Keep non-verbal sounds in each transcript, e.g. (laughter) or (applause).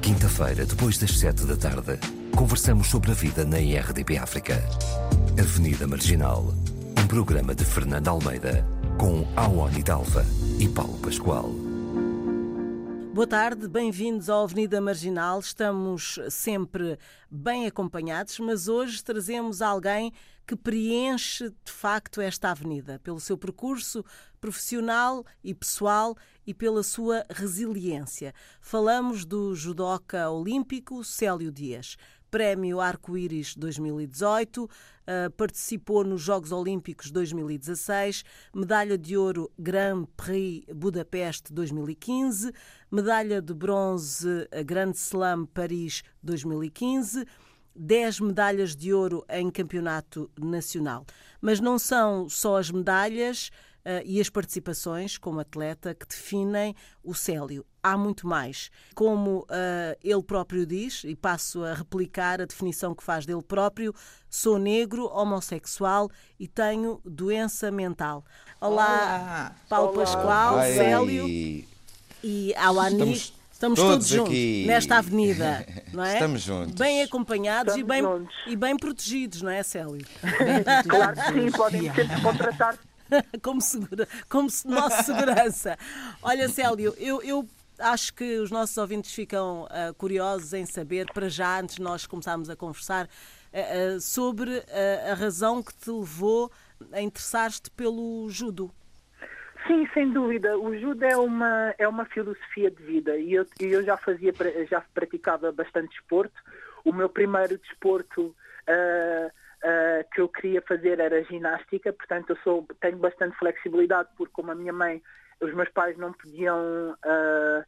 Quinta-feira, depois das sete da tarde, conversamos sobre a vida na IRDP África. Avenida Marginal, um programa de Fernando Almeida, com Awani Dalva e Paulo Pascoal. Boa tarde, bem-vindos à Avenida Marginal. Estamos sempre bem acompanhados, mas hoje trazemos alguém que preenche de facto esta avenida, pelo seu percurso profissional e pessoal e pela sua resiliência. Falamos do judoca olímpico Célio Dias. Prémio Arco-Íris 2018, uh, participou nos Jogos Olímpicos 2016, medalha de ouro Grand Prix Budapeste 2015, medalha de bronze Grand Slam Paris 2015, 10 medalhas de ouro em campeonato nacional. Mas não são só as medalhas e as participações como atleta que definem o Célio. Há muito mais. Como uh, ele próprio diz, e passo a replicar a definição que faz dele próprio, sou negro, homossexual e tenho doença mental. Olá, Olá. Paulo Olá. Pascoal. Célio e. Estamos Estamos todos, todos juntos aqui. nesta avenida, (laughs) não é? Estamos juntos. Bem acompanhados e bem, e bem protegidos, não é, Célio? Claro que sim, podem sempre contratar. (laughs) como, segura, como nossa segurança. Olha, Célio, eu, eu acho que os nossos ouvintes ficam uh, curiosos em saber, para já, antes de nós começarmos a conversar, uh, uh, sobre a razão que te levou a interessar-te pelo judo. Sim, sem dúvida. O judo é uma, é uma filosofia de vida e eu, eu já fazia, já praticava bastante desporto. O meu primeiro desporto uh, uh, que eu queria fazer era ginástica, portanto eu sou, tenho bastante flexibilidade porque como a minha mãe, os meus pais não podiam uh,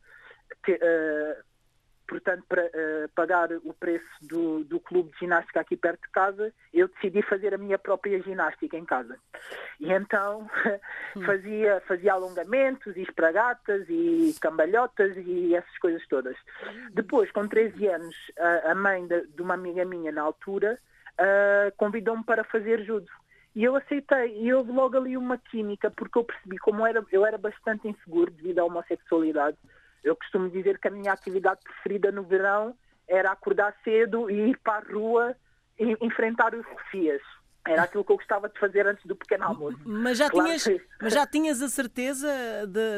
portanto, pagar o preço do, do clube de ginástica aqui perto de casa, eu decidi fazer a minha própria ginástica em casa. E então (laughs) fazia, fazia alongamentos e espragatas e cambalhotas e essas coisas todas. Depois, com 13 anos, a, a mãe de, de, uma amiga minha na altura uh, convidou-me para fazer judo. E eu aceitei, e houve logo ali uma química, porque eu percebi como era, eu era bastante inseguro devido à homossexualidade. Eu costumo dizer que a minha atividade preferida no verão era acordar cedo e ir para a rua e enfrentar os refias. Era aquilo que eu gostava de fazer antes do pequeno almoço. Mas já, claro tinhas, que... mas já tinhas a certeza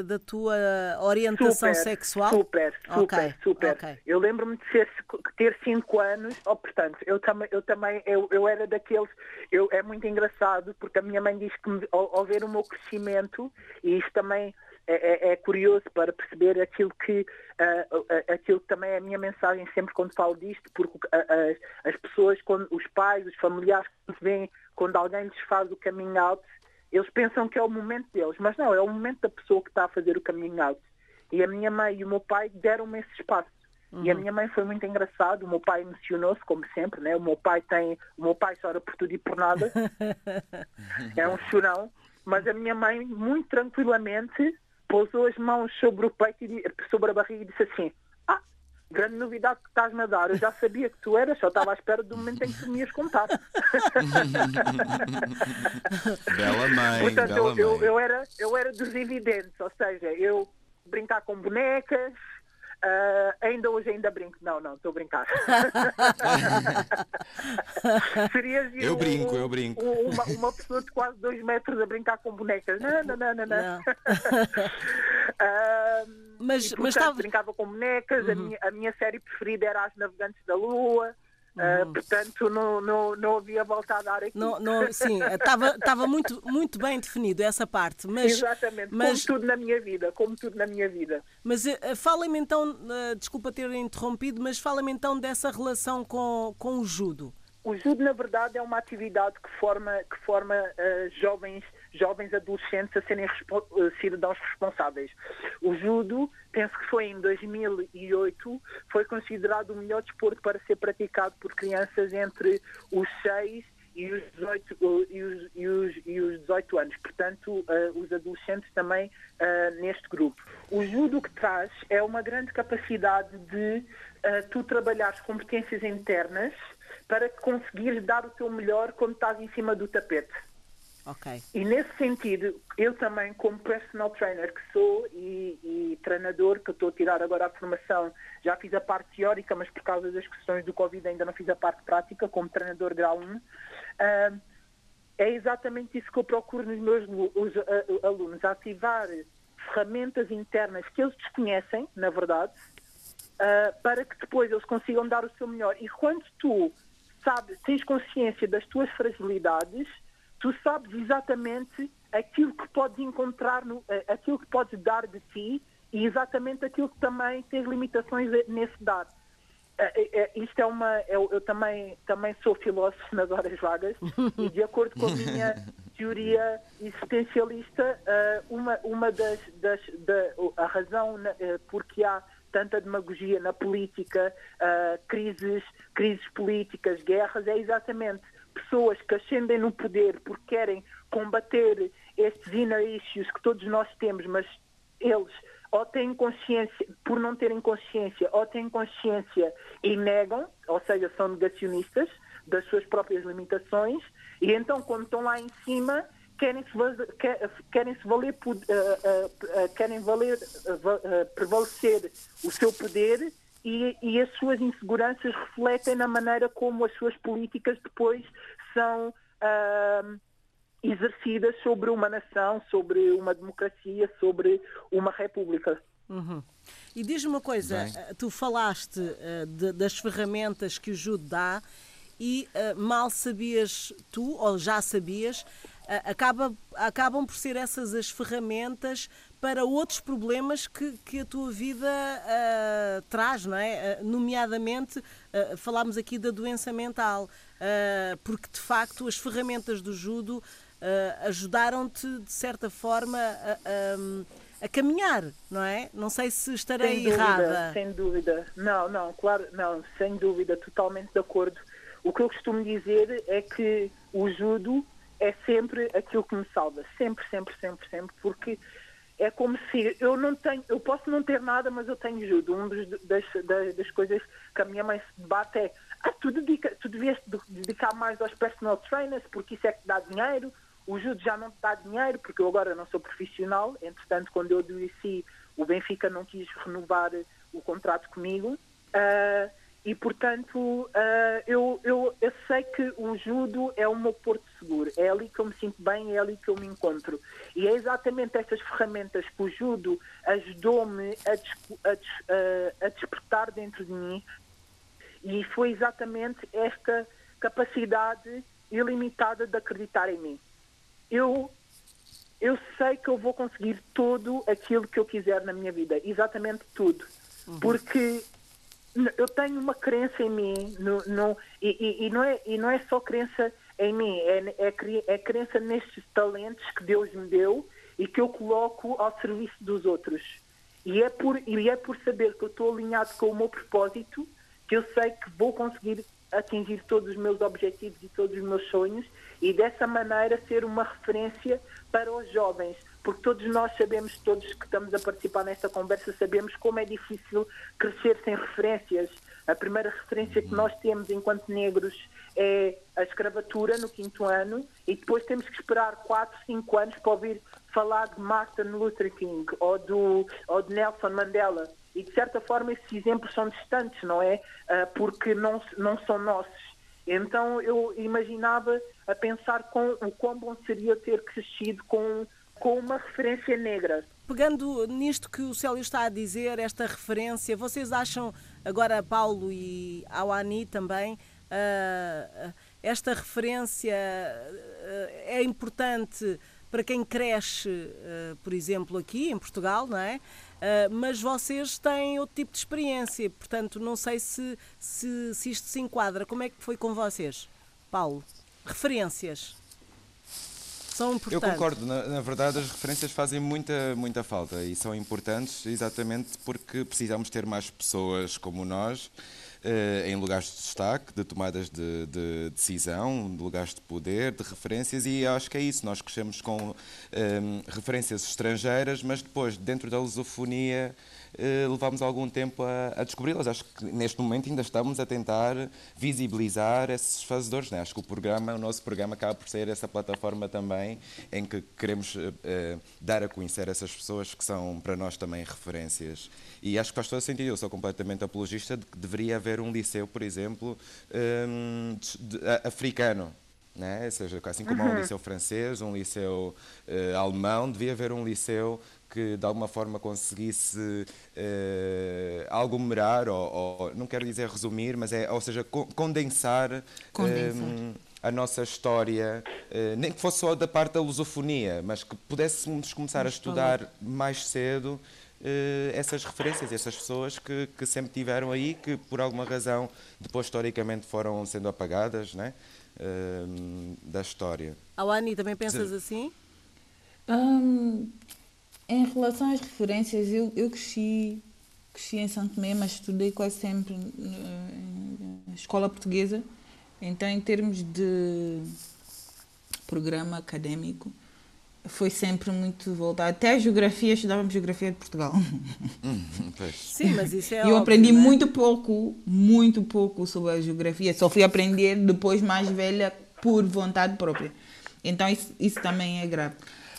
da tua orientação super, sexual? Super, super, okay, super. Okay. Eu lembro-me de ser, ter 5 anos, oh, portanto, eu também, eu, também eu, eu era daqueles, eu, é muito engraçado, porque a minha mãe diz que ao, ao ver o meu crescimento, e isto também é, é, é, curioso para perceber aquilo que, uh, aquilo que também é a minha mensagem sempre quando falo disto, porque uh, as pessoas, quando, os pais, os familiares, quando veem, quando alguém lhes faz o coming out, eles pensam que é o momento deles, mas não, é o momento da pessoa que está a fazer o coming out. E a minha mãe e o meu pai deram-me esse espaço. Uhum. E a uhum. minha mãe foi muito engraçado, o meu pai emocionou-se, como sempre, né? O meu pai tem. O meu pai chora por tudo e por nada. (laughs) é um chorão. Mas a minha mãe, muito tranquilamente, pousou as mãos sobre o peito, e, sobre a barriga e disse assim, ah, grande novidade que estás-me a dar, eu já sabia que tu eras, só estava à espera do momento em que tu me ias contar. (laughs) bela mãe, Portanto, bela eu, mãe. Eu, eu, era, eu era dos evidentes, ou seja, eu brincar com bonecas, Uh, ainda hoje ainda brinco. Não, não, estou a brincar. (laughs) Serias eu um, brinco, eu brinco. Um, uma, uma, pessoa de quase dois metros a brincar com bonecas. Não, não, não, não. não. uh, (laughs) mas, mas estava... brincava com bonecas. Uhum. A, minha, a minha série preferida era As Navegantes da Lua. Uh, portanto, não, não, não havia volta a dar aqui. Não, não, sim, estava (laughs) muito, muito bem definido essa parte. Mas, Exatamente, mas... como tudo na minha vida, como tudo na minha vida. Mas uh, fala-me então, uh, desculpa ter interrompido, mas fala-me então dessa relação com, com o judo. O judo, na verdade, é uma atividade que forma, que forma jovens, jovens adolescentes a serem respo uh, cidadãos responsáveis. O judo, penso que foi em 2008, foi considerado o melhor desporto para ser praticado por crianças entre os 6 e os 18, uh, e os, e os, e os 18 anos. Portanto, os adolescentes também neste grupo. O judo que traz é uma grande capacidade de tu trabalhar competências internas para conseguires dar o teu melhor quando estás em cima do tapete. Ok. E nesse sentido, eu também, como personal trainer que sou e, e treinador, que estou a tirar agora a formação, já fiz a parte teórica, mas por causa das questões do Covid ainda não fiz a parte prática, como treinador grau 1. Uh, é exatamente isso que eu procuro nos meus os, uh, alunos, ativar ferramentas internas que eles desconhecem, na verdade, uh, para que depois eles consigam dar o seu melhor. E quando tu sabes, tens consciência das tuas fragilidades, tu sabes exatamente aquilo que podes encontrar, no, eh, aquilo que podes dar de ti e exatamente aquilo que também tens limitações nesse dar. Uh, isto é uma. Eu, eu, também, também sou filósofo nas horas vagas e, de acordo com a minha (laughs) teoria existencialista, uma, uma das. das da, a razão porque há tanta demagogia na política, crises, crises políticas, guerras, é exatamente pessoas que ascendem no poder porque querem combater estes inner issues que todos nós temos, mas eles ou têm consciência, por não terem consciência, ou têm consciência e negam, ou seja, são negacionistas das suas próprias limitações, e então quando estão lá em cima querem se, querem -se valer, uh, uh, uh, querem valer, prevalecer o seu poder e, e, as suas inseguranças refletem na maneira como as suas políticas depois são uh, exercidas sobre uma nação, sobre uma democracia, sobre uma república. Uhum. E diz-me uma coisa, Bem. Eh, tu falaste uh, de, das ferramentas que o judo dá e uh, mal sabias tu, ou já sabias, uh, acaba, acabam por ser essas as ferramentas para outros problemas que, que a tua vida uh, traz, não é? Uh, nomeadamente, uh, falámos aqui da doença mental, porque de facto as ferramentas do judo ajudaram-te, de certa forma, a, a, a, caminhar, não é? Não sei se estarei sem dúvida, errada. Sem dúvida, não, não, claro, não, sem dúvida, totalmente de acordo. O que eu costumo dizer é que o judo é sempre aquilo que me salva, sempre, sempre, sempre, sempre, porque é como se eu não tenho, eu posso não ter nada, mas eu tenho judo. Uma das, das, das, coisas que a minha mãe se debate é ah, tu, dedica, tu devias dedicar mais aos personal trainers porque isso é que dá dinheiro. O judo já não te dá dinheiro porque eu agora não sou profissional. Entretanto, quando eu adoeci, o Benfica não quis renovar o contrato comigo. Uh, e, portanto, uh, eu, eu, eu, sei que o judo é o meu porto seguro. É ali que eu me sinto bem, é ali que eu me encontro. E é exatamente essas ferramentas que o judo ajudou-me a, a, a despertar dentro de mim. E foi exatamente esta capacidade ilimitada de acreditar em mim. Eu, eu sei que eu vou conseguir tudo aquilo que eu quiser na minha vida. Exatamente tudo. Uhum. Porque eu tenho uma crença em mim, no, no, e, e, e, não é, e não é só crença em mim, é, é, é crença nestes talentos que Deus me deu e que eu coloco ao serviço dos outros. E é por, e é por saber que eu estou alinhado com o meu propósito que eu sei que vou conseguir atingir todos os meus objetivos e todos os meus sonhos e dessa maneira ser uma referência para os jovens, porque todos nós sabemos, todos que estamos a participar nesta conversa, sabemos como é difícil crescer sem referências. A primeira referência que nós temos enquanto negros é a escravatura no quinto ano e depois temos que esperar 4, 5 anos para ouvir falar de Martin Luther King ou, do, ou de Nelson Mandela. E de certa forma esses exemplos são distantes, não é? Uh, porque não, não são nossos. Então eu imaginava a pensar com o quão bom seria ter crescido com com uma referência negra. Pegando nisto que o Célio está a dizer, esta referência, vocês acham, agora Paulo e Awani também, uh, esta referência uh, é importante para quem cresce, por exemplo, aqui em Portugal, não é? mas vocês têm outro tipo de experiência, portanto, não sei se, se, se isto se enquadra. Como é que foi com vocês, Paulo? Referências são importantes. Eu concordo, na, na, verdade as referências fazem muita, muita falta e são importantes exatamente porque precisamos ter mais pessoas como nós eh, em lugares de destaque, de tomadas de, de, decisão, de lugares de poder, de referências, e acho que é isso. Nós crescemos com um, eh, referências estrangeiras, mas depois, dentro da lusofonia, levámos algum tempo a, a descobri-las. Acho que neste momento ainda estamos a tentar visibilizar esses fazedores. Né? Acho que o programa, o nosso programa acaba por ser essa plataforma também em que queremos uh, dar a conhecer essas pessoas que são para nós também referências. E acho que faz todo sentido. Eu sou completamente apologista de que deveria haver um liceu, por exemplo, um, de, de, africano né? Ou seja, assim como uhum. há um liceu francês, um liceu uh, alemão, devia haver um liceu que de alguma forma conseguisse uh, aglomerar, ou, ou, não quero dizer resumir, mas é, ou seja, condensar, condensar. Um, a nossa história, uh, nem que fosse só da parte da lusofonia, mas que pudéssemos começar a estudar mais cedo Uh, essas referências, essas pessoas que, que, sempre tiveram aí, que por alguma razão depois historicamente foram sendo apagadas, né? uh, da história. Awani, também pensas assim? Um, em relação às referências, eu, eu cresci, cresci em Santo Tomé, mas estudei quase sempre na escola portuguesa. Então, em termos de programa académico, foi sempre muito voltado. Até a geografia, estudávamos geografia de Portugal. Hum, Sim, mas isso é Eu óbvio, aprendi né? muito pouco, muito pouco sobre a geografia. Só fui aprender depois, mais velha, por vontade própria. Então, isso, isso também é grave.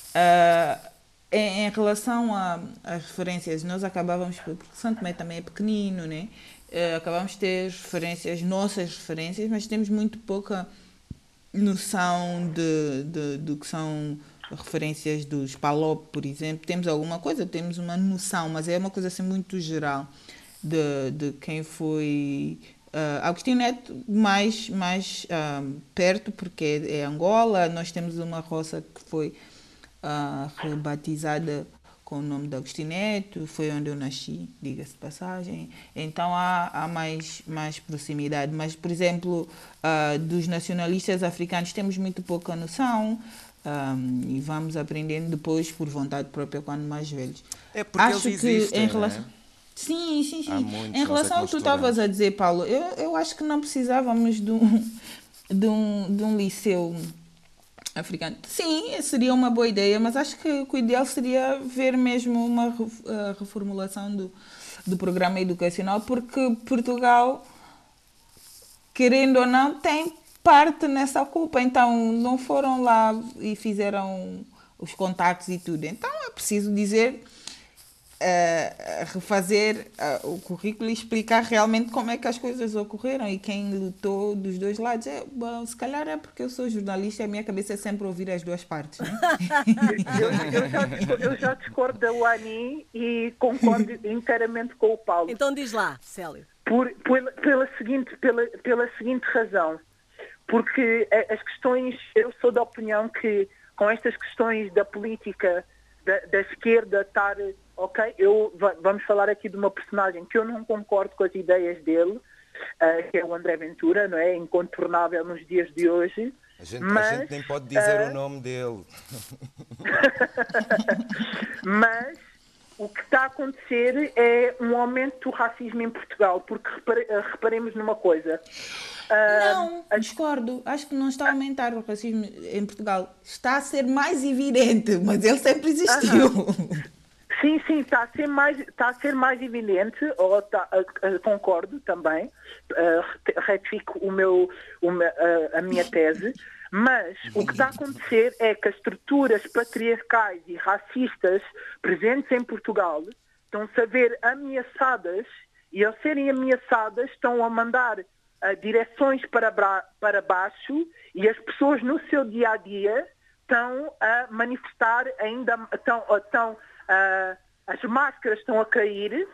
Uh, em, em, relação às referências, nós acabávamos, porque Santo Tomé também é pequenino, né? Uh, de ter referências, nossas referências, mas temos muito pouca noção de, de, de que são referências dos Palop, por exemplo, temos alguma coisa, temos uma noção, mas é uma coisa assim muito geral de, de quem foi uh, Agostinho Neto mais, mais uh, perto, porque é, Angola, nós temos uma roça que foi uh, rebatizada com o nome de Agostinho Neto, foi onde eu nasci, diga-se de passagem. Então há, há mais, mais proximidade. Mas, por exemplo, uh, dos nacionalistas africanos temos muito pouca noção um, e vamos aprendendo depois por vontade própria quando mais velhos. É porque Acho eles existem, que em relação... Né? Sim, sim, sim. Em relação ao que tu estavas a dizer, Paulo, eu, eu acho que não precisávamos de um, de um, de um liceu africano. Sim, seria uma boa ideia, mas acho que o ideal seria ver mesmo uma reformulação do, do programa educacional, porque Portugal, querendo ou não, tem parte nessa culpa. Então, não foram lá e fizeram os contatos e tudo. Então, é preciso dizer, uh, refazer uh, o currículo e explicar realmente como é que as coisas ocorreram e quem lutou dos dois lados. É, bom, se calhar é porque eu sou jornalista e a minha cabeça é sempre ouvir as duas partes. Né? (laughs) eu, eu, já, eu já discordo da Wani e concordo inteiramente com o Paulo. Então diz lá, Célio. Por, por, pela, seguinte, pela, pela seguinte razão porque as questões, eu sou da opinião que com estas questões da política da, da esquerda estar, ok, eu, vamos falar aqui de uma personagem que eu não concordo com as ideias dele, uh, que é o André Ventura, não é? Incontornável nos dias de hoje. A gente, mas, a gente nem pode dizer uh, o nome dele. (laughs) mas o que está a acontecer é um aumento do racismo em Portugal, porque repare, reparemos numa coisa. Não, discordo. Acho que não está a aumentar o racismo em Portugal. Está a ser mais evidente, mas ele sempre existiu. (laughs) Sim, sim, está a ser mais, está a ser mais evidente, ou está, uh, uh, concordo também, uh, retifico o meu, uma, a minha tese, mas o que está a acontecer é que as estruturas patriarcais e racistas presentes em Portugal estão-se a ver ameaçadas e ao serem ameaçadas estão a mandar uh, direções para, para baixo e as pessoas no seu dia a dia estão a manifestar ainda, estão, estão uh, as máscaras estão a cair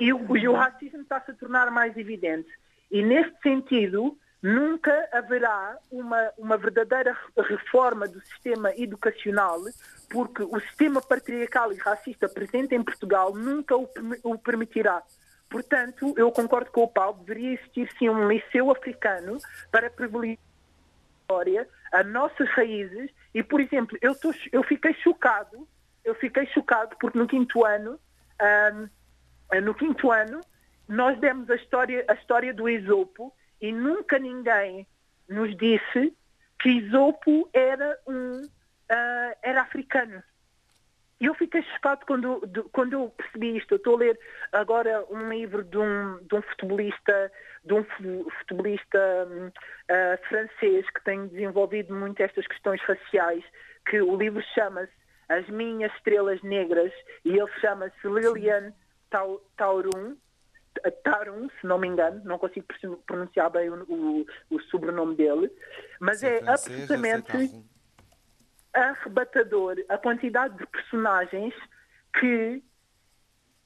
e o, e o racismo está-se a tornar mais evidente. E neste sentido, nunca haverá uma, uma verdadeira reforma do sistema educacional, porque o sistema patriarcal e racista presente em Portugal nunca o, o permitirá. Portanto, eu concordo com o Paulo, deveria existir sim um liceu africano para privilegiar a história, as nossas raízes e, por exemplo, eu, tô, eu fiquei chocado, eu fiquei chocado porque no quinto ano, um, no quinto ano, nós demos a história, a história do Isopo e nunca ninguém nos disse que Isopo era um uh, era africano. eu fiquei chocado quando, de, quando eu percebi isto. Eu estou a ler agora um livro de um, de um futebolista, de um futebolista uh, francês que tem desenvolvido muito estas questões raciais, que o livro chama-se As Minhas Estrelas Negras e ele chama-se Lilian Taurum, Tarum, se não me engano, não consigo pronunciar bem o, o, o sobrenome dele, mas é absolutamente arrebatador a quantidade de personagens que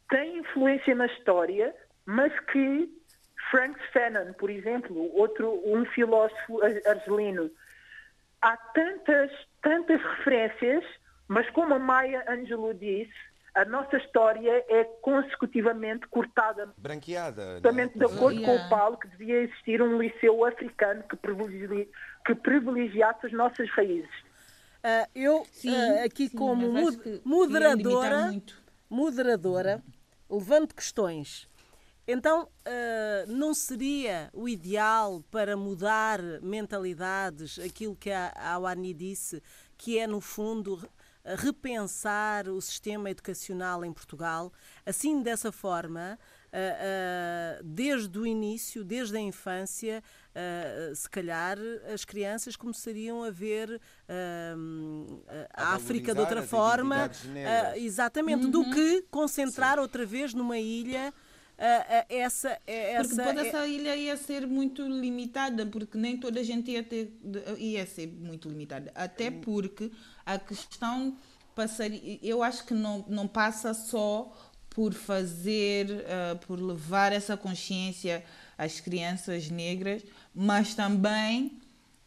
têm influência na história, mas que Frank Fanon, por exemplo, outro um filósofo argelino, há tantas tantas referências, mas como a Maya Angelou disse, a nossa história é consecutivamente cortada. Branqueada. Justamente né? de acordo yeah. com o Paulo, que devia existir um liceu africano que, privilegi que privilegiasse as nossas raízes. Uh, eu, sim, uh, aqui sim, como moderadora, moderadora, levanto questões. Então, uh, não seria o ideal para mudar mentalidades aquilo que a, a Awani disse, que é, no fundo, repensar o sistema educacional em Portugal, assim dessa forma, desde o início, desde a infância, se calhar as crianças começariam a ver a, a África de outra forma, exatamente, uhum. do que concentrar Sim. outra vez numa ilha essa, essa porque toda é... essa ilha ia ser muito limitada porque nem toda a gente ia ter ia ser muito limitada. Até porque a questão passaria eu acho que não, não passa só por fazer uh, por levar essa consciência às crianças negras mas também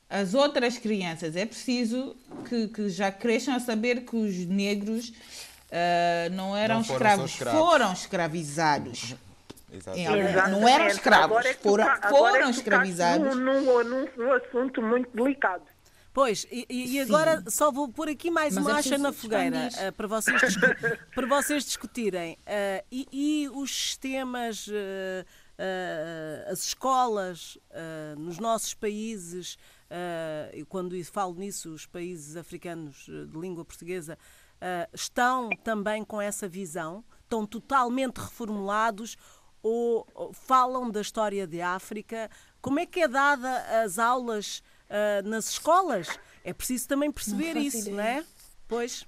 as outras crianças. É preciso que, que já cresçam a saber que os negros uh, não eram não foram escravos, escravos, foram escravizados Exatamente. Não eram escravos, é foram, tá- foram é escravizados. Num, num, num, assunto muito delicado. Pois, e, e agora só vou pôr aqui mais Mas uma é acha na fogueira uh, para, vocês (laughs) para vocês discutirem. Uh, e, e, os sistemas, uh, as escolas nos nossos países, quando falo nisso, os países africanos de língua portuguesa, estão também com essa visão? Estão totalmente reformulados ou falam da história de África? Como é que é dada as aulas uh, nas escolas? É preciso também perceber isso, ideia. não é? Pois.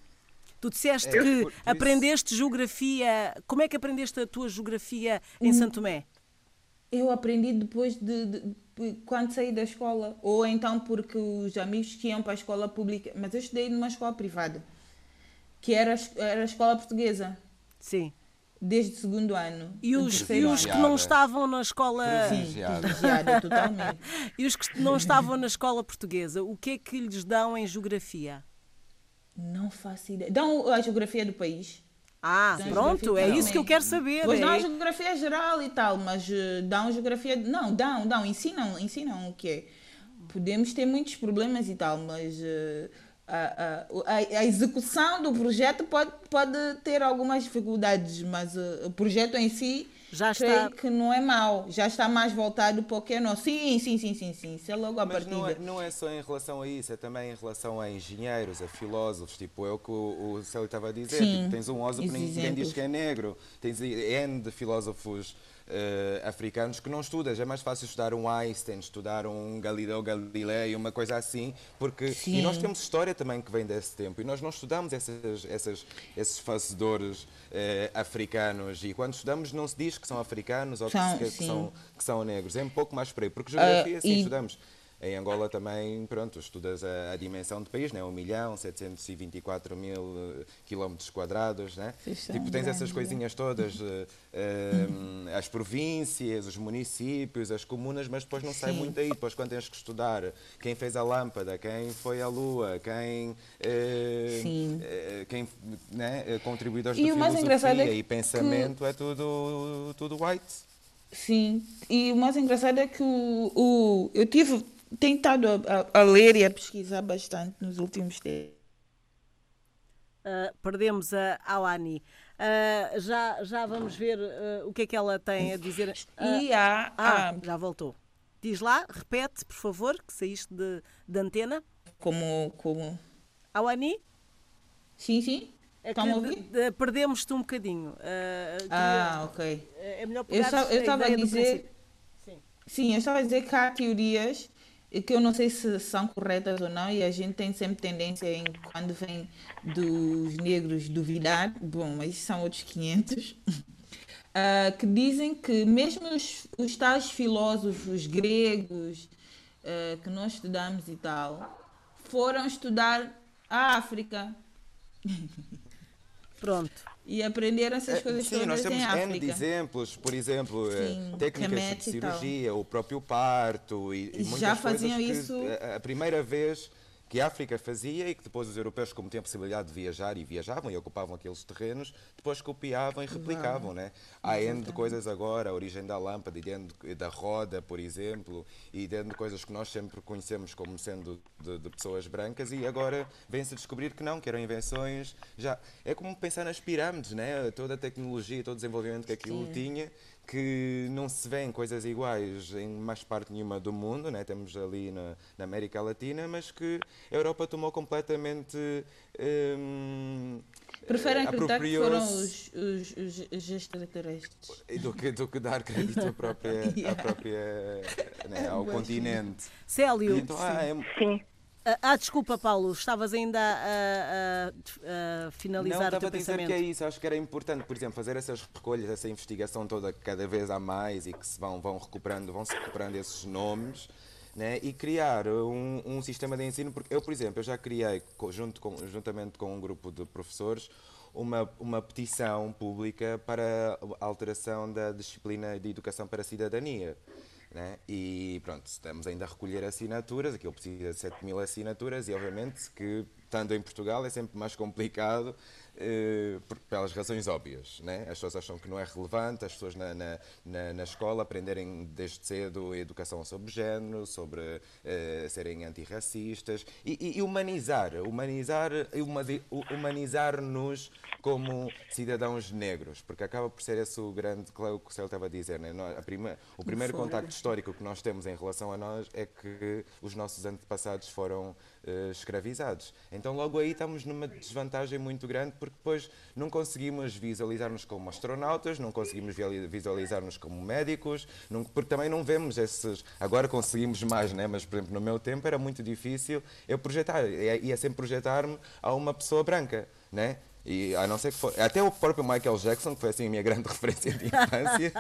Tu disseste é, que aprendeste geografia. Como é que aprendeste a tua geografia em hum, Santo Tomé? Eu aprendi depois de, de, de, quando saí da escola. Ou então porque os amigos que iam para a escola pública. Mas eu estudei numa escola privada, que era, era a escola portuguesa. Sim desde o segundo ano. E os, e os que não estavam na escola. Privilegiada, totalmente. (laughs) e os que não estavam na escola portuguesa, o que é que lhes dão em geografia? Não faço ideia. Dão a geografia do país. Ah, dão pronto, é isso que eu quero saber. Pois é. dão a geografia geral e tal, mas uh, dão geografia. Não, dão, dão, ensinam, ensinam o quê? Podemos ter muitos problemas e tal, mas. Uh, a, a, a, execução do projeto pode, pode ter algumas dificuldades, mas o, o projeto em si já está que não é mau, já está mais voltado para o que é nosso. Sim, sim, sim, sim, sim. Isso é logo a Mas partida. Não é, não é só em relação a isso, é também em relação a engenheiros, a filósofos, tipo é o que o, o Célio estava a dizer. Sim, tipo, tens um Oso que ninguém diz que é negro, tens N de filósofos uh, africanos que não estudas. É mais fácil estudar um Einstein, estudar um Galileu Galilei, uma coisa assim, porque Sim. e nós temos história também que vem desse tempo e nós não estudamos essas, essas, esses fazedores uh, africanos e quando estudamos não se diz que são africanos ou são, que, que, são, que são negros. É um pouco mais por aí, porque geografia uh, sim e... estudamos em Angola também, pronto, estudas a, a dimensão do país, né? 1 milhão, 724 mil uh, quilómetros quadrados, né? Tipo, tens essas coisinhas todas, uh, uh, as províncias, os municípios, as comunas, mas depois não Sim. sai muito aí. Depois, quando tens que estudar quem fez a lâmpada, quem foi a lua, quem, quem né? contribuidores e de filosofia é e pensamento, que... é tudo, tudo white. Sim, e o mais engraçado é que o, o, eu tive tentado a, a, ler e a pesquisar bastante nos últimos tempos. Uh, perdemos a Awani. Uh, já, já vamos ver uh, o que é que ela tem a dizer. e há, ah, já voltou. Diz lá, repete, por favor, que saíste de, de antena. Como, como... Awani? Sim, sim. É Estão a ouvir? perdemos-te um bocadinho. Ah, ok. É melhor Eu pegar eu estava a dizer- Sim. Sim, eu estava a dizer que há teorias que eu não sei se são corretas ou não, e a gente tem sempre tendência em, quando vem dos negros, duvidar. Bom, mas são outros 500. (laughs) Ah, que dizem que mesmo os, os tais filósofos gregos ah, que nós estudamos e tal, foram estudar a África (laughs) Pronto. E aprenderam essas coisas Eh, Sim, nós todas temos em N de África. exemplos, por exemplo, eh, Sim, técnicas de cirurgia, o próprio parto e, e muitas já coisas faziam que isso- a- a primeira vez que a África fazia e que depois os europeus, como tinham a possibilidade de viajar e viajavam e ocupavam aqueles terrenos, depois copiavam e replicavam, né? Há N de coisas agora, a origem da lâmpada, e dentro de- da roda, por exemplo, e dentro de coisas que nós sempre conhecemos como sendo de, de pessoas brancas e agora vem-se a descobrir que não, que eram invenções já... É como pensar nas pirâmides, né? Toda a tecnologia, todo o desenvolvimento que aquilo tinha, que não se vê em coisas iguais em mais parte nenhuma do mundo, né? temos ali na, na América Latina, mas que a Europa tomou completamente. hum, Preferem acreditar que foram os, os, os, os extraterrestres. do que, do que dar crédito à própria, (laughs) à Yeah. própria, né, ao continente. Célio, Então, ah, é- Sim. Ah, ah, desculpa, Paulo, estavas ainda a, a- a finalizar Não, o teu estava a dizer pensamento. que é isso. Acho que era importante, por exemplo, fazer essas recolhas, essa investigação toda que cada vez há mais e que se vão, vão recuperando, vão se recuperando esses nomes. Né, e criar um, um sistema de ensino, porque eu, por exemplo, eu já criei, junto com, juntamente com um grupo de professores, uma, uma petição pública para a alteração da disciplina de educação para a cidadania. Né? E pronto, estamos ainda a recolher assinaturas, aquilo precisa de 7 mil assinaturas e obviamente que, estando em Portugal, é sempre mais complicado por- pelas razões óbvias. Né? As pessoas acham que não é relevante, as pessoas na, na, na, na escola aprenderem desde cedo educação sobre género, sobre eh, serem antirracistas e, e- humanizar, humanizar, humanizar-nos como cidadãos negros, porque acaba por ser esse o grande, claro, o que o Céu estava a dizer, né? A prima- o primeiro contacto histórico que nós temos em relação a nós é que os nossos antepassados foram eh, escravizados. Então logo aí estamos numa desvantagem muito grande porque depois não conseguimos visualizar-nos como astronautas, não conseguimos vi- visualizar-nos como médicos, não- porque também não vemos esses. Agora conseguimos mais, né? mas por exemplo no meu tempo era muito difícil eu projetar, ia ia sempre projetar-me a uma pessoa branca, né? E a não ser que for, até o próprio Michael Jackson, que foi assim a minha grande (laughs) referência de infância,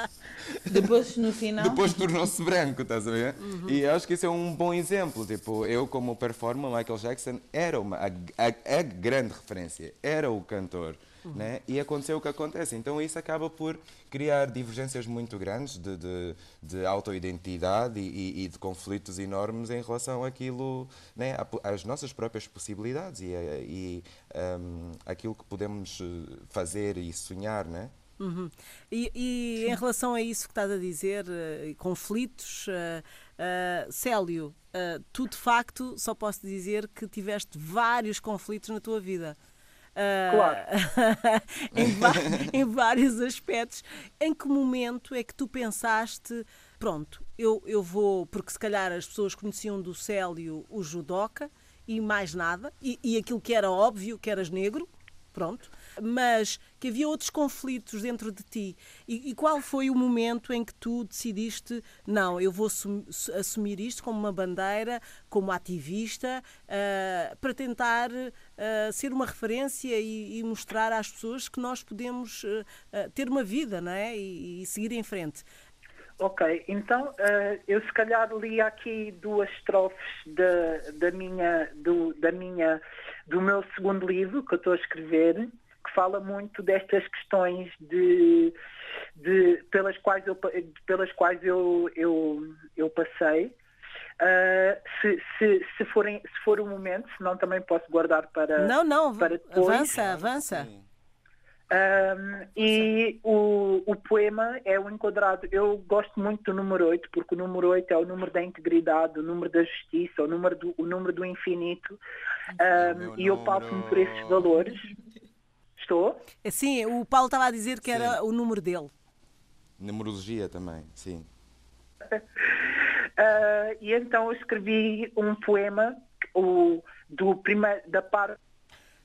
Depois, no final, depois tornou-se branco, estás a ver? E acho que isso é um bom exemplo. Tipo, eu, como performer, Michael Jackson era uma, a, a- a grande referência, era o cantor. Né? E aconteceu o que acontece. Então isso acaba por criar divergências muito grandes de, de, de autoidentidade e, e- de conflitos enormes em relação àquilo, né? às nossas próprias possibilidades e, e hum, aquilo que podemos eh, fazer e sonhar, né? Uhum. E, e em relação a isso que estás a dizer, eh, conflitos, eh, eh, Célio, tu de facto só posso dizer que tiveste vários conflitos na tua vida. Claro. (laughs) em, em vários aspectos. Em que momento é que tu pensaste, pronto, eu, eu vou, porque se calhar as pessoas conheciam do Célio o judoca e mais nada, e, e aquilo que era óbvio, que eras negro, pronto, mas que havia outros conflitos dentro de ti. E, e qual foi o momento em que tu decidiste, não, eu vou assum- assumir isto como uma bandeira, como ativista, ah, para tentar ah, ser uma referência e, e mostrar às pessoas que nós podemos ah, ter uma vida, não é? E, e seguir em frente. Ok, então eh, eu se calhar li aqui duas estrofes da, da minha, do, da minha, do meu segundo livro que eu estou a escrever, que fala muito destas questões de, de pelas quais eu, pelas quais eu, eu, eu passei. Eh, se, se, se, forem, se for o momento, senão também posso guardar para, Não, não, para depois. avança, avança. Um, e o, o poema é o enquadrado. Eu gosto muito do número 8, porque o número 8 é o número da integridade, o número da justiça, o número do, o número do infinito. Um, e eu passo-me por esses valores. Estou? Sim, o Paulo estava a dizer que era Sim. o número dele. Numerologia também, sim. Uh, (laughs) e então eu escrevi um poema o, do primeiro, da parte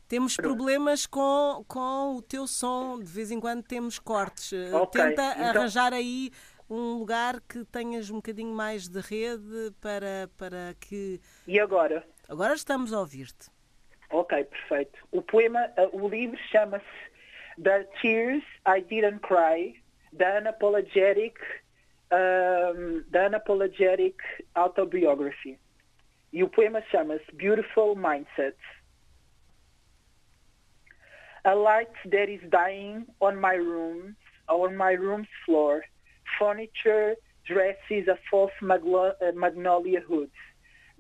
Temos problemas com, com o teu som, de vez em quando temos cortes. Eh, okay, Tenta então... arranjar aí um lugar que tenhas um bocadinho mais de rede para, para que. E agora? Agora estamos a ouvir-te. Ok, perfeito. O poema, eh, o livro chama-se The Tears I Didn't Cry, The Unapologetic, um, The Unapologetic Autobiography. E o poema chama-se Beautiful Mindsets. A light that is dying on my room, on my room's floor. Furniture, dresses, a false uh, magnolia hood.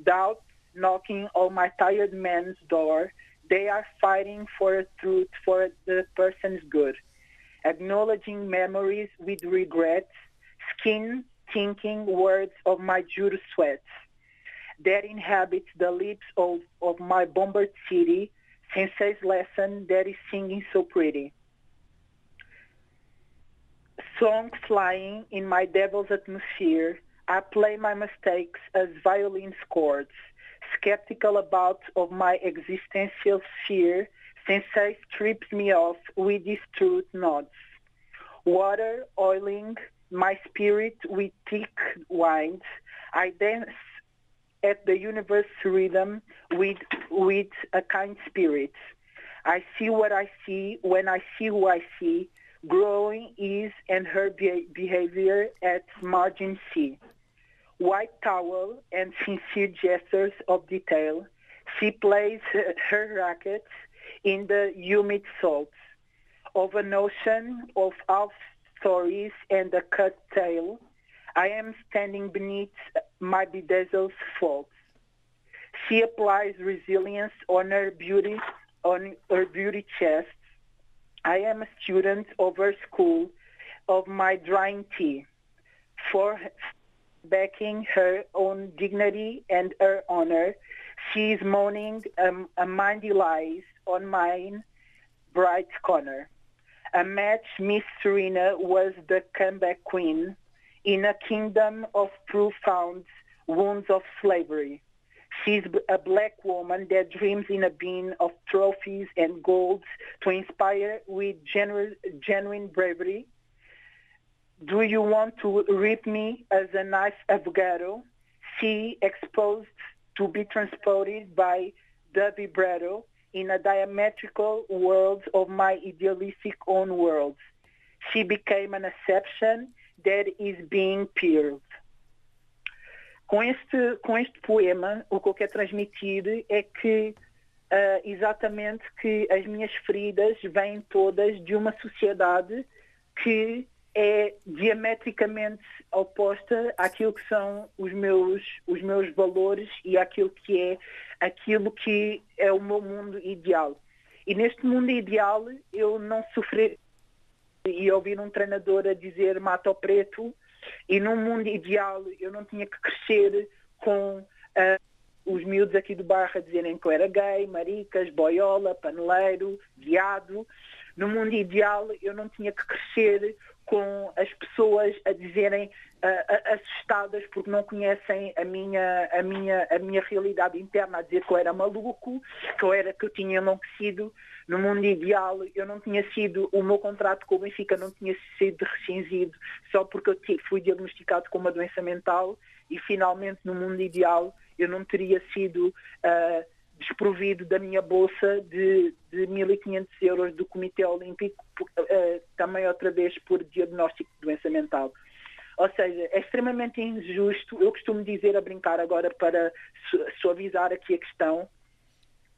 Doubt knocking on my tired man's door. They are fighting for a truth, for the person's good. Acknowledging memories with regret. Skin thinking words of my Judas sweats. That inhabits the lips of, of my bombered city Sensei's lesson that is singing so pretty. Songs flying in my devil's atmosphere, I play my mistakes as violin chords, skeptical about of my existential sphere, Sensei strips me off with his truth nods. Water oiling my spirit with thick wines, I dance at the universe rhythm with, with a kind spirit. I see what I see when I see who I see, growing is and her behavior at margin C. White towel and sincere gestures of detail, she plays (laughs) her rackets in the humid salts of an ocean of half stories and a cut tail I am standing beneath my bedazzled faults. She applies resilience on her beauty, on her beauty chest. I am a student of her school, of my drying tea, for backing her own dignity and her honor. She is moaning um, a mindy lies on mine bright corner. A match Miss Serena was the comeback queen in a kingdom of profound wounds of slavery. She's a black woman that dreams in a bin of trophies and golds to inspire with genuine bravery. Do you want to rip me as a knife avocado? She exposed to be transported by the vibrato in a diametrical world of my idealistic own world. She became an exception that is being peeled. Com este, com este poema, o que eu quero transmitir é que uh, exatamente que as minhas feridas vêm todas de uma sociedade que é diametricamente oposta àquilo que são os meus, os meus valores e àquilo que é aquilo que é o meu mundo ideal. E neste mundo ideal eu não sofrer e ouvir um treinador a dizer mata o preto e num mundo ideal eu não tinha que crescer com uh, os miúdos aqui do bairro a dizerem que eu era gay, maricas, boiola, paneleiro, viado. No mundo ideal eu não tinha que crescer com as pessoas a dizerem uh, assustadas porque não conhecem a minha, a, minha, a minha realidade interna, a dizer que eu era maluco, que eu, era, que eu tinha enlouquecido. No mundo ideal, eu não tinha sido, o meu contrato com o Benfica não tinha sido rescindido só porque eu fui diagnosticado com uma doença mental e finalmente no mundo ideal eu não teria sido uh, desprovido da minha bolsa de, de 1.500 euros do Comitê Olímpico, uh, também outra vez por diagnóstico de doença mental. Ou seja, é extremamente injusto. Eu costumo dizer a brincar agora para suavizar aqui a questão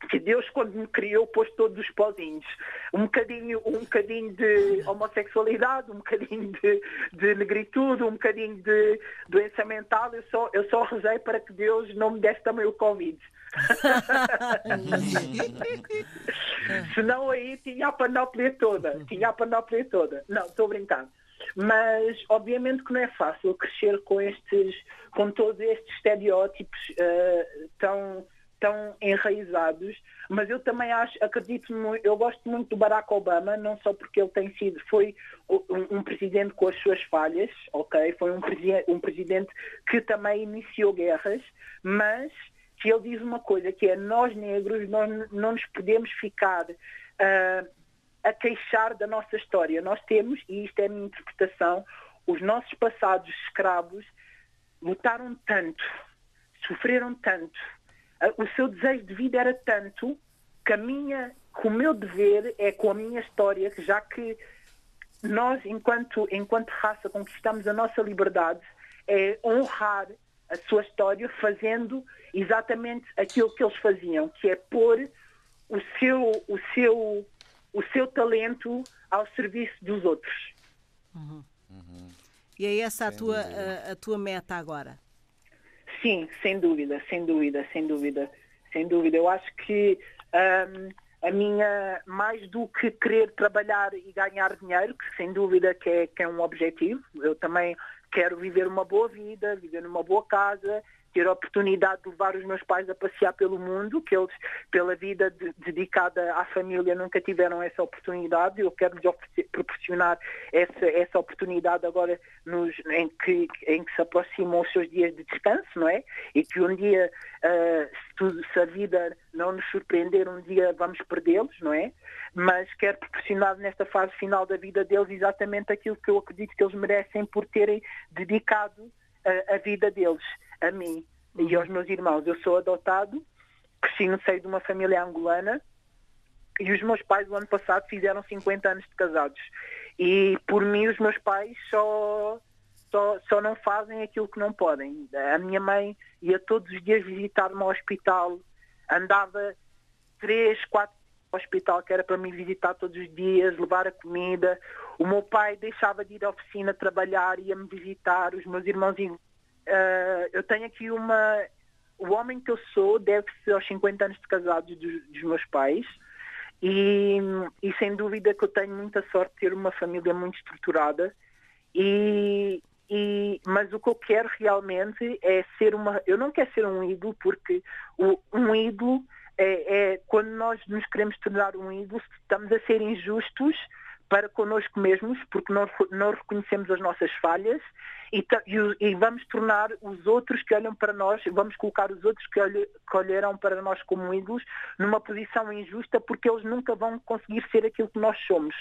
que Deus quando me criou pôs todos os pozinhos. Um bocadinho, um bocadinho de homossexualidade, um bocadinho de, de negritude, um bocadinho de doença mental. Eu só, eu só rezei para que Deus não me desse também o Covid. (laughs) Senão aí tinha a panóplia toda. Tinha a panóplia toda. Não, estou brincando. Mas obviamente que não é fácil crescer com estes, com todos estes estereótipos uh, tão tão enraizados, mas eu também acho, acredito, eu gosto muito do Barack Obama, não só porque ele tem sido, foi um, um presidente com as suas falhas, ok? Foi um, um presidente que também iniciou guerras, mas que ele diz uma coisa, que é nós negros nós não nos podemos ficar uh, a queixar da nossa história. Nós temos, e isto é a minha interpretação, os nossos passados escravos lutaram tanto, sofreram tanto, o seu desejo de vida era tanto que a minha, que o meu dever é com a minha história, que já que nós, enquanto, enquanto raça, conquistamos a nossa liberdade, é honrar a sua história fazendo exatamente aquilo que eles faziam, que é pôr o seu, o seu, o seu talento ao serviço dos outros. Uhum. Uhum. E é essa a tua, a, a, tua meta agora? Sim, sem dúvida, sem dúvida, sem dúvida, sem dúvida. Eu acho que um, a minha, mais do que querer trabalhar e ganhar dinheiro, que sem dúvida que é, que é um objetivo, eu também quero viver uma boa vida, viver numa boa casa, ter a oportunidade de levar os meus pais a passear pelo mundo, que eles, pela vida de, dedicada à família, nunca tiveram essa oportunidade. Eu quero lhes proporcionar essa, essa oportunidade agora nos, em, que, em que se aproximam os seus dias de descanso, não é? E que um dia, uh, se, tudo, se a vida não nos surpreender, um dia vamos perdê-los, não é? Mas quero proporcionar nesta fase final da vida deles exatamente aquilo que eu acredito que eles merecem por terem dedicado a, a vida deles, a mim uhum. e aos meus irmãos. Eu sou adotado, cresci no seio de uma família angolana e os meus pais, o ano passado, fizeram 50 anos de casados. E por mim, os meus pais só, só, só não fazem aquilo que não podem. A minha mãe ia todos os dias visitar-me ao hospital, andava três, quatro hospital que era para me visitar todos os dias, levar a comida. O meu pai deixava de ir à oficina trabalhar, ia-me visitar. Os meus irmãos. Uh, eu tenho aqui uma. O homem que eu sou deve-se aos 50 anos de casados dos, dos meus pais. E, e, sem dúvida que eu tenho muita sorte de ter uma família muito estruturada. E, e, mas o que eu quero realmente é ser uma. Eu não quero ser um ídolo, porque o, um ídolo é, é, quando nós nos queremos tornar um ídolo, estamos a ser injustos para connosco mesmos, porque não, não reconhecemos as nossas falhas e, e, vamos tornar os outros que olham para nós, vamos colocar os outros que, olhe, que olharão para nós como ídolos numa posição injusta porque eles nunca vão conseguir ser aquilo que nós somos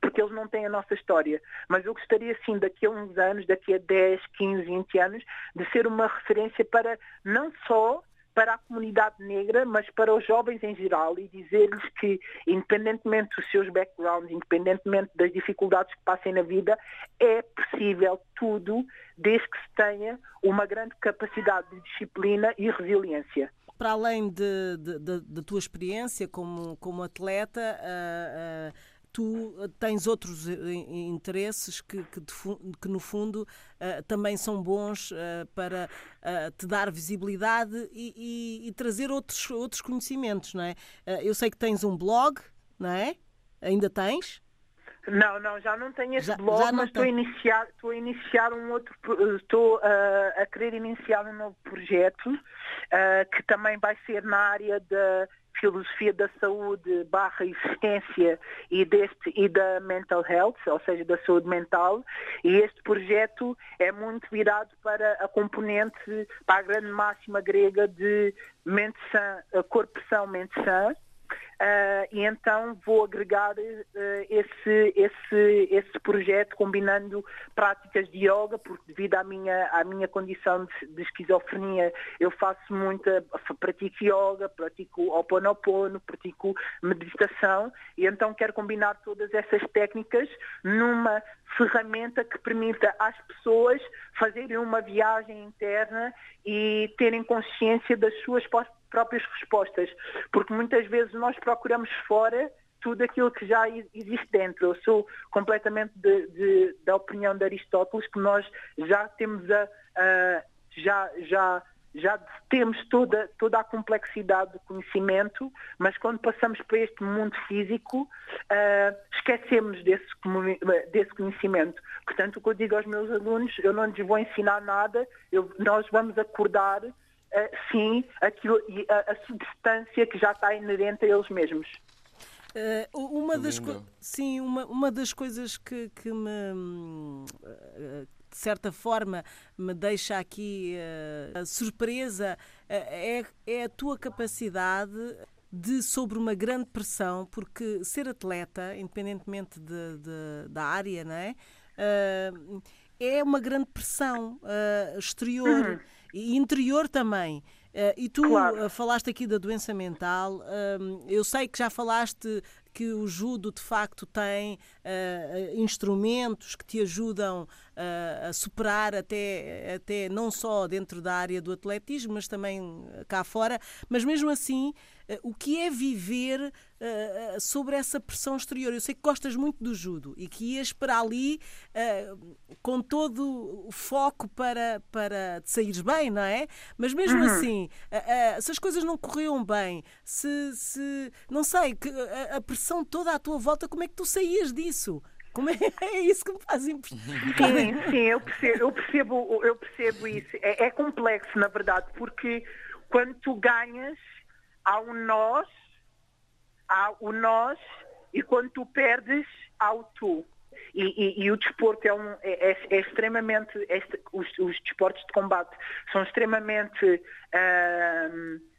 porque eles não têm a nossa história. Mas eu gostaria, sim, daqui a uns anos, daqui a 10, 15, 20 anos, de ser uma referência para não só para a comunidade negra, mas para os jovens em geral e dizer-lhes que, independentemente dos seus backgrounds, independentemente das dificuldades que passem na vida, é possível tudo desde que se tenha uma grande capacidade de disciplina e resiliência. Para além da tua experiência como, como atleta, uh, uh tu eh, tens outros eh, interesses que, que, que no fundo uh, também são bons uh, para uh, te dar visibilidade e, e, e, trazer outros, outros conhecimentos, não é? eu sei que tens um blog, não é? Ainda tens? Não, não, já não tenho esse já, blog, já mas estou a, iniciar, estou a iniciar um outro, estou uh, a querer iniciar um novo projeto que também vai ser na área da filosofia da saúde barra existência e, deste, e da mental health, ou seja, da saúde mental, e este projeto é muito virado para a componente, para a grande máxima grega de mente sã, corpo são, mente sã, Uh, e então vou agregar uh, esse, esse, esse projeto combinando práticas de yoga, porque devido à minha, à minha condição de, de esquizofrenia eu faço muita, pratico yoga, pratico oponopono, pratico meditação e então quero combinar todas essas técnicas numa ferramenta que permita às pessoas fazerem uma viagem interna e terem consciência das suas próprias respostas, porque muitas vezes nós procuramos fora tudo aquilo que já existe dentro. Eu sou completamente de, de, da opinião de Aristóteles que nós já temos a, a já, já já temos toda, toda a complexidade do conhecimento, mas quando passamos para este mundo físico, uh, esquecemos desse, desse conhecimento. Portanto, o que eu digo aos meus alunos, eu não lhes vou ensinar nada, eu, nós vamos acordar, sim, aquilo, a, a substância que já está inerente a eles mesmos. Uh, uma das sim uma, uma das coisas que, que me uh, de certa forma me deixa aqui uh, surpresa uh, é, é a tua capacidade de sobre uma grande pressão, porque ser atleta, independentemente de, de, da área, não é? Uh, é uma grande pressão exterior uhum. E interior também. Uh, e tu claro. uh, falaste aqui da doença mental. Uh, eu sei que já falaste que o judo de facto tem uh, instrumentos que te ajudam uh, a superar até, até não só dentro da área do atletismo, mas também cá fora. Mas mesmo assim, uh, o que é viver sobre essa pressão exterior? Eu sei que gostas muito do judo e que ias para ali com todo o foco para, para te saíres bem, não é? Mas mesmo uhum. assim, se as coisas não corriam bem, se, se não sei, que a, a pressão toda à tua volta, como é que tu saías disso? Como é, (laughs) é isso que me faz impressão. Sim, sim, eu percebo, eu percebo, eu percebo isso. É, é, complexo, na verdade, porque quando tu ganhas, há um nós, há o nós, e quando tu perdes, há o tu. E, e, e o desporto é, um, é, é, é extremamente. É, os, os desportos de combate são extremamente. Uh,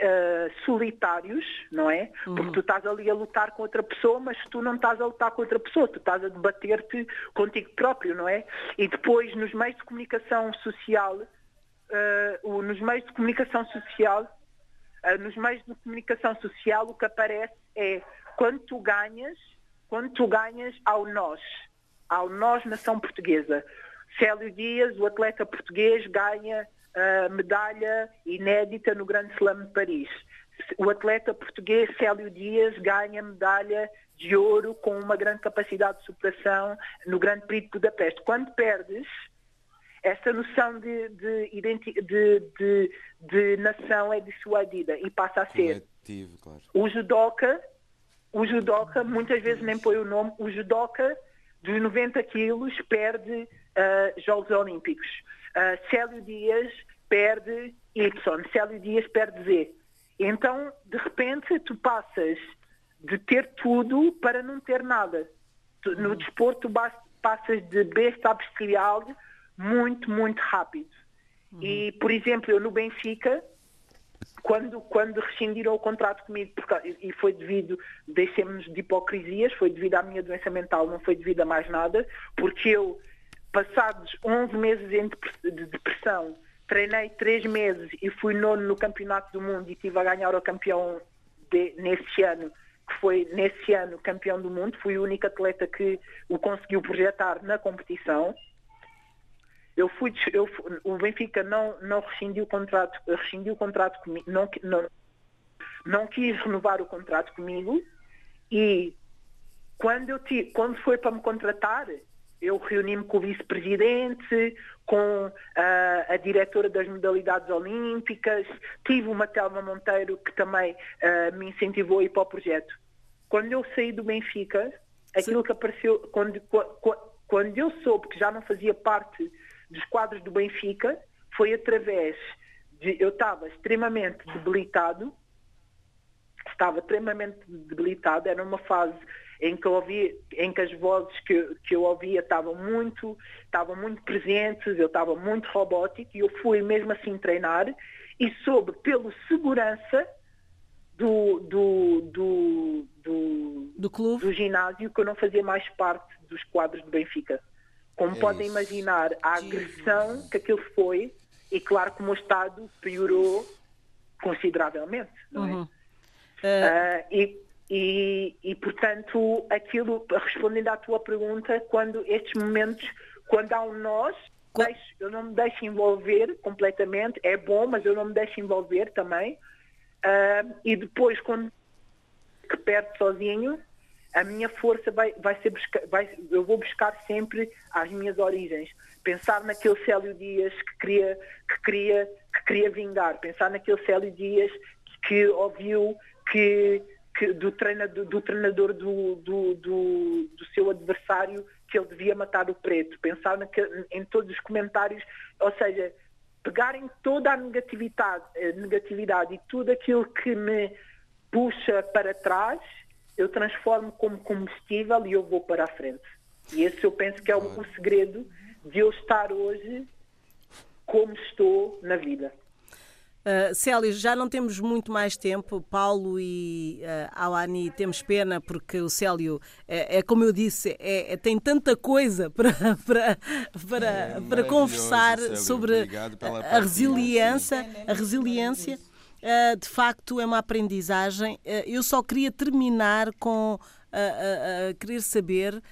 uh, solitários, não é? Uhum. Porque tu estás ali a lutar com outra pessoa, mas tu não estás a lutar com outra pessoa, tu estás a debater-te contigo próprio, não é? E depois, nos meios de comunicação social, uh, nos meios de comunicação social, uh, nos meios de comunicação social, o que aparece é quando tu ganhas, quando tu ganhas ao nós, ao nós nação portuguesa. Célio Dias, o atleta português, ganha uh, medalha inédita no Grande Slam de Paris. O atleta português Célio Dias ganha medalha de ouro com uma grande capacidade de superação no Grande Prix de Budapeste. Quando perdes, esta noção de, de, de, de, nação é dissuadida e passa a ser Coletivo, claro. o judoca, o judoca, muitas vezes nem põe o nome, o judoca dos 90 quilos perde uh, Jogos Olímpicos. Uh, Célio Dias perde Y, Célio Dias perde Z. Então, de repente, tu passas de ter tudo para não ter nada. Tu, no uhum. desporto, tu passas de besta bestial muito, muito rápido. Uhum. E, por exemplo, eu no Benfica, quando, quando rescindiram o contrato comigo, porque, e foi devido, deixemos de hipocrisias, foi devido à minha doença mental, não foi devido a mais nada, porque eu passados 11 meses de depressão, treinei três meses e fui nono no Campeonato do Mundo e estive a ganhar o campeão de, nesse ano, que foi nesse ano campeão do mundo. Fui o único atleta que o conseguiu projetar na competição. Eu fui, eu, o Benfica não, não rescindiu o contrato, rescindiu o contrato comigo, não, não, não quis renovar o contrato comigo e quando, eu quando foi para me contratar, eu reuni-me com o vice-presidente, com uh, a diretora das modalidades olímpicas, tive uma Telma Monteiro que também uh, me incentivou a ir para o projeto. Quando eu saí do Benfica, aquilo Sim. que apareceu, quando, quando eu soube que já não fazia parte dos quadros do Benfica, foi através de. Eu estava extremamente debilitado, estava extremamente debilitado, era uma fase em que, ouvi, em que as vozes que, que eu ouvia estavam muito, estavam muito presentes, eu estava muito robótico e eu fui mesmo assim treinar e soube pelo segurança do, do, do, do, do, clube. do ginásio que eu não fazia mais parte dos quadros do Benfica. Como é podem isso. imaginar, a agressão que aquilo foi, e claro que o meu estado piorou consideravelmente. Não é? Uhum. Uh... Uh, e, e, e, portanto, aquilo, respondendo à tua pergunta, quando estes momentos, quando há um nós, deixo, eu não me deixo envolver completamente, é bom, mas eu não me deixo envolver também. Uh, e depois, quando que perde sozinho, a minha força vai, vai ser buscar, vai, eu vou buscar sempre as minhas origens. Pensar naquele Célio Dias que queria, que queria, que queria vingar, pensar naquele Célio Dias que ouviu que que, do, treinador, do, treinador do, do, do, do, seu adversário que ele devia matar o preto, pensar naque, em todos os comentários, ou seja, pegarem toda a negatividade, a negatividade e tudo aquilo que me puxa para trás, eu transformo como combustível e eu vou para a frente. E esse eu penso que é o, o segredo de eu estar hoje como estou na vida. Uh, Célio, já não temos muito mais tempo. Paulo e uh, Awani temos pena porque o Célio, é, é como eu disse, é, é, tem tanta coisa (laughs) para, para, para, é para conversar Célio. sobre a resiliência. A resiliência. Uh, de facto, é uma aprendizagem. eu só queria terminar com a, a, a, querer saber,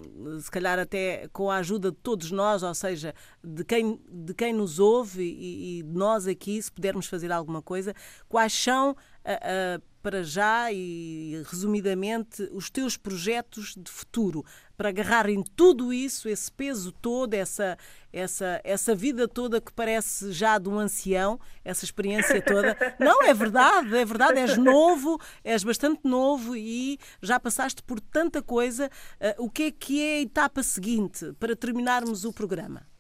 se calhar até com a ajuda de todos nós, ou seja, de quem, de quem nos ouve e, e de nós aqui, se pudermos fazer alguma coisa, quais são para já e resumidamente os teus projetos de futuro para agarrarem tudo isso, esse peso todo, essa, essa, essa vida toda que parece já de um ancião, essa experiência toda. (laughs) Não, é verdade, é verdade, és novo, és bastante novo e já passaste por tanta coisa. Uh, o que é que é a etapa seguinte para terminarmos o programa?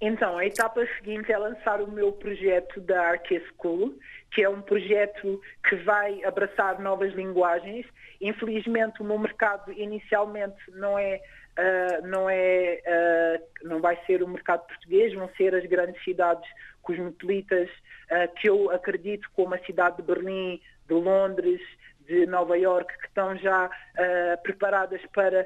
Então, a etapa seguinte é lançar o meu projeto da Arque School, que é um projeto que vai abraçar novas linguagens. Infelizmente, o meu mercado inicialmente não é Uh, não é uh, não vai ser o mercado português, vão ser as grandes cidades cosmopolitas uh, que eu acredito como a cidade de Berlim, de Londres, de Nova York, que estão já preparadas para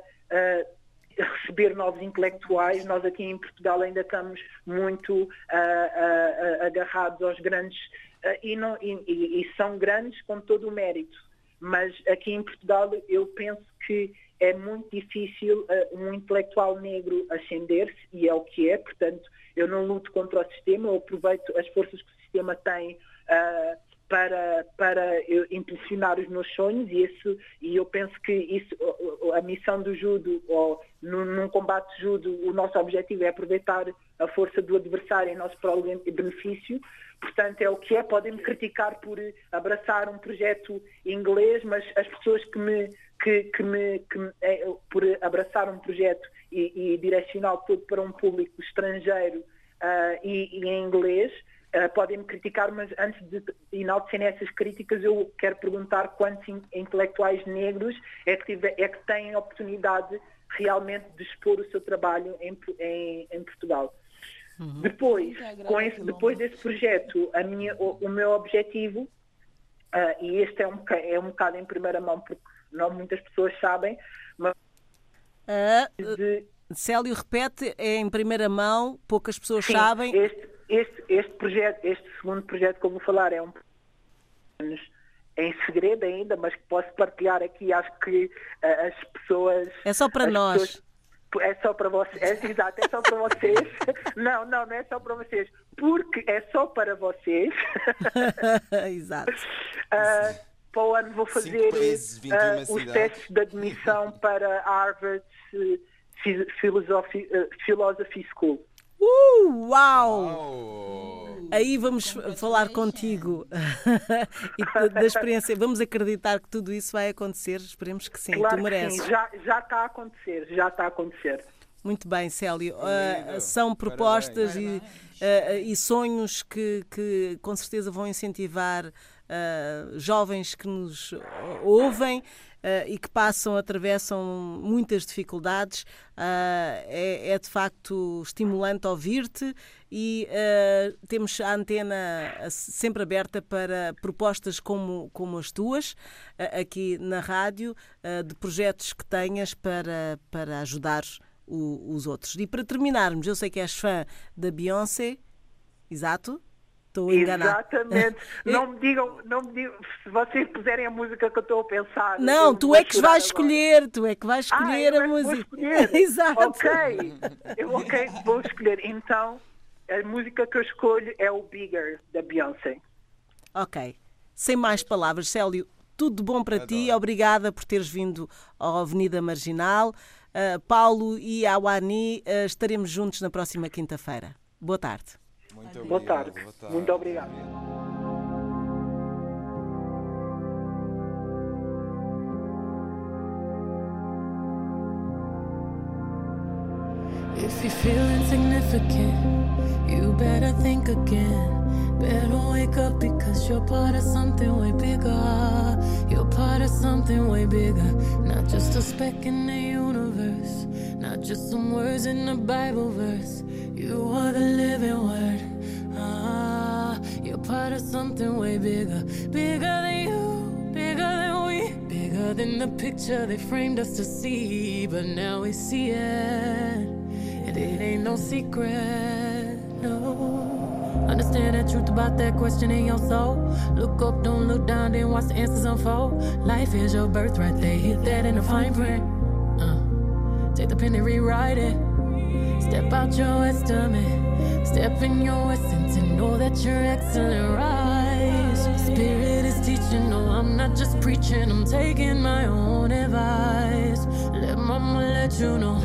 receber novos intelectuais. Nós aqui em Portugal ainda estamos muito uh, uh, agarrados aos grandes uh, e, não, e, e, são grandes com todo o mérito. Mas aqui em Portugal eu penso que é muito difícil um intelectual negro ascender-se e é o que é. Portanto, eu não luto contra o sistema, eu aproveito as forças que o sistema tem para, para impulsionar os meus sonhos e, isso, e eu penso que isso, a missão do judo, ou num, num combate judo, o nosso objetivo é aproveitar a força do adversário em nosso próprio benefício. Portanto, é o que é. Podem-me criticar por abraçar um projeto inglês, mas as pessoas que me, que, que me, que é, por abraçar um projeto e, e direcionar todo para um público estrangeiro uh, e, e em inglês, Uh, podem-me criticar, mas antes de enaltecerem essas críticas, eu quero perguntar quantos intelectuais negros é que, tive, é que têm a oportunidade realmente de expor o seu trabalho em, em, em Portugal. Uhum. Depois, com esse, depois desse projeto, a minha, o, o meu objetivo, uh, e este é um, é um bocado em primeira mão, porque não muitas pessoas sabem, mas. Uh, de, Célio repete, é em primeira mão, poucas pessoas sim, sabem. Este, este, este projeto, este segundo projeto que eu vou falar é um em segredo ainda, mas que posso partilhar aqui, acho que uh, as pessoas. É só para nós. Pessoas, é só para vocês, é, exato, é só para vocês. (laughs) não, não, não é só para vocês, porque é só para vocês. (laughs) exato. Uh, (laughs) para o ano vou fazer países, uh, os testes de admissão para Harvard Philosophy, Philosophy School. Uh, uau! uau! Aí vamos falar contigo (laughs) e da experiência. Vamos acreditar que tudo isso vai acontecer. Esperemos que sim. Claro tu mereces. Sim. Já, já está a acontecer. Já está a acontecer. Muito bem, Célio. Uh, são propostas e, uh, e, sonhos que, que com certeza vão incentivar uh, jovens que nos ouvem uh, e que passam, atravessam muitas dificuldades. Uh, é, é, de facto estimulante ouvir-te e uh, temos a antena sempre aberta para propostas como, como as tuas, aqui na rádio, de projetos que tenhas para, para ajudar o, os outros. E para terminarmos, eu sei que és fã da Beyoncé, exato? Estou enganada. Exatamente. (laughs) não me digam, não me digam, se vocês puserem a música que eu estou a pensar. Não, tu é que vais escolher, tu é que vais ah, escolher ah, a música. Escolher. (laughs) Exato. Ok, eu ok, vou escolher. Então, a música que eu escolho é o Bigger, da Beyoncé. Ok. Sem mais palavras, Célio, tudo de bom para Adoro. ti. Obrigada por teres vindo à Avenida Marginal. Uh, Paulo e Awani, uh, estaremos juntos na próxima quinta-feira. Boa tarde. Muito obrigado. Boa tarde. Boa tarde. Muito obrigado. If you feel insignificant, you better think again. Better wake up because you're part of something way bigger. You're part of something way bigger. Not just a speck in the universe. Not just some words in a Bible verse. You are the living word. Ah, you're part of something way bigger. Bigger than you, bigger than we. Bigger than the picture they framed us to see. But now we see it. And it ain't no secret. No. Understand the truth about that question in your soul. Look up, don't look down, then watch the answers unfold. Life is your birthright, they hit that in the fine print. Uh, take the pen and rewrite it. Step out your estimate, step in your essence, and know that you're excellent. Rise. Spirit is teaching, no, I'm not just preaching, I'm taking my own advice. Let mama let you know.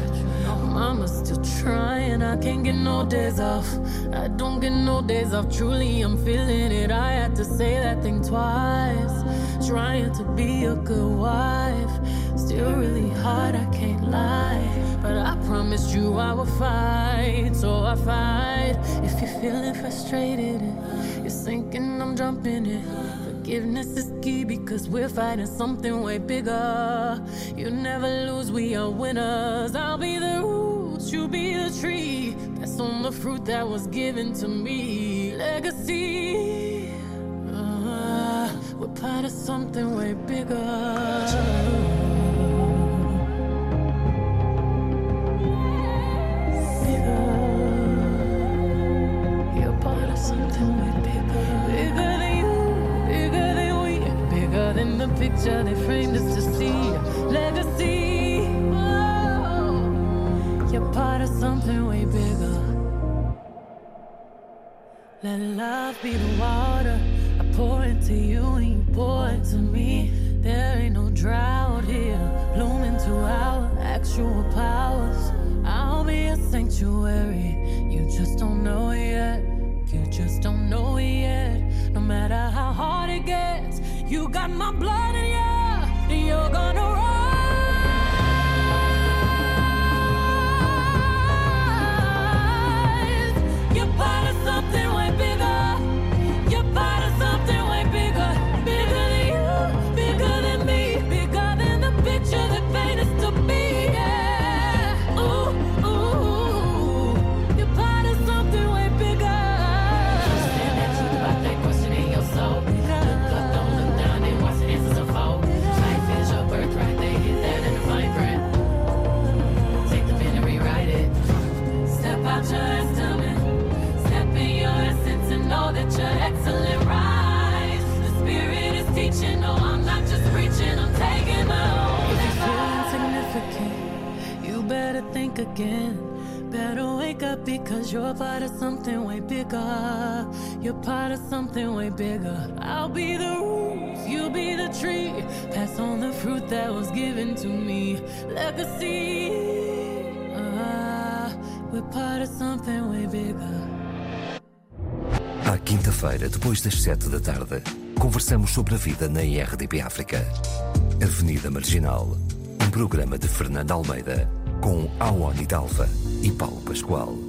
Mama's still trying, I can't get no days off. I don't get no days off, truly, I'm feeling it. I had to say that thing twice. Trying to be a good wife, still really hard, I can't lie. But I promised you I would fight, so I fight. If you're feeling frustrated you're sinking, I'm jumping in. Forgiveness is key because we're fighting something way bigger. You never lose, we are winners. I'll be the roots, you be the tree. That's on the fruit that was given to me. Legacy. Uh, we're part of something way bigger. Bigger. You're part of something way bigger. Bigger than you, bigger than we, bigger than the picture they framed us to see. Legacy. Something way bigger. Let love be the water I pour into you and you pour into me. There ain't no drought here, blooming to our actual powers. I'll be a sanctuary. You just don't know it yet. You just don't know it yet. No matter how hard it gets, you got my blood in you, you're gonna rise. Think again. Better wake up because you're part of something way bigger. You're part of something way bigger. I'll be the roots, you'll be the tree. Pass on the fruit that was given to me. Legacy. Ah, we're part of something way bigger. À quinta-feira, depois das sete da tarde, conversamos sobre a vida na IRDP África. Avenida Marginal, um programa de Fernando Almeida, com Awani Dalva e Paulo Pascoal.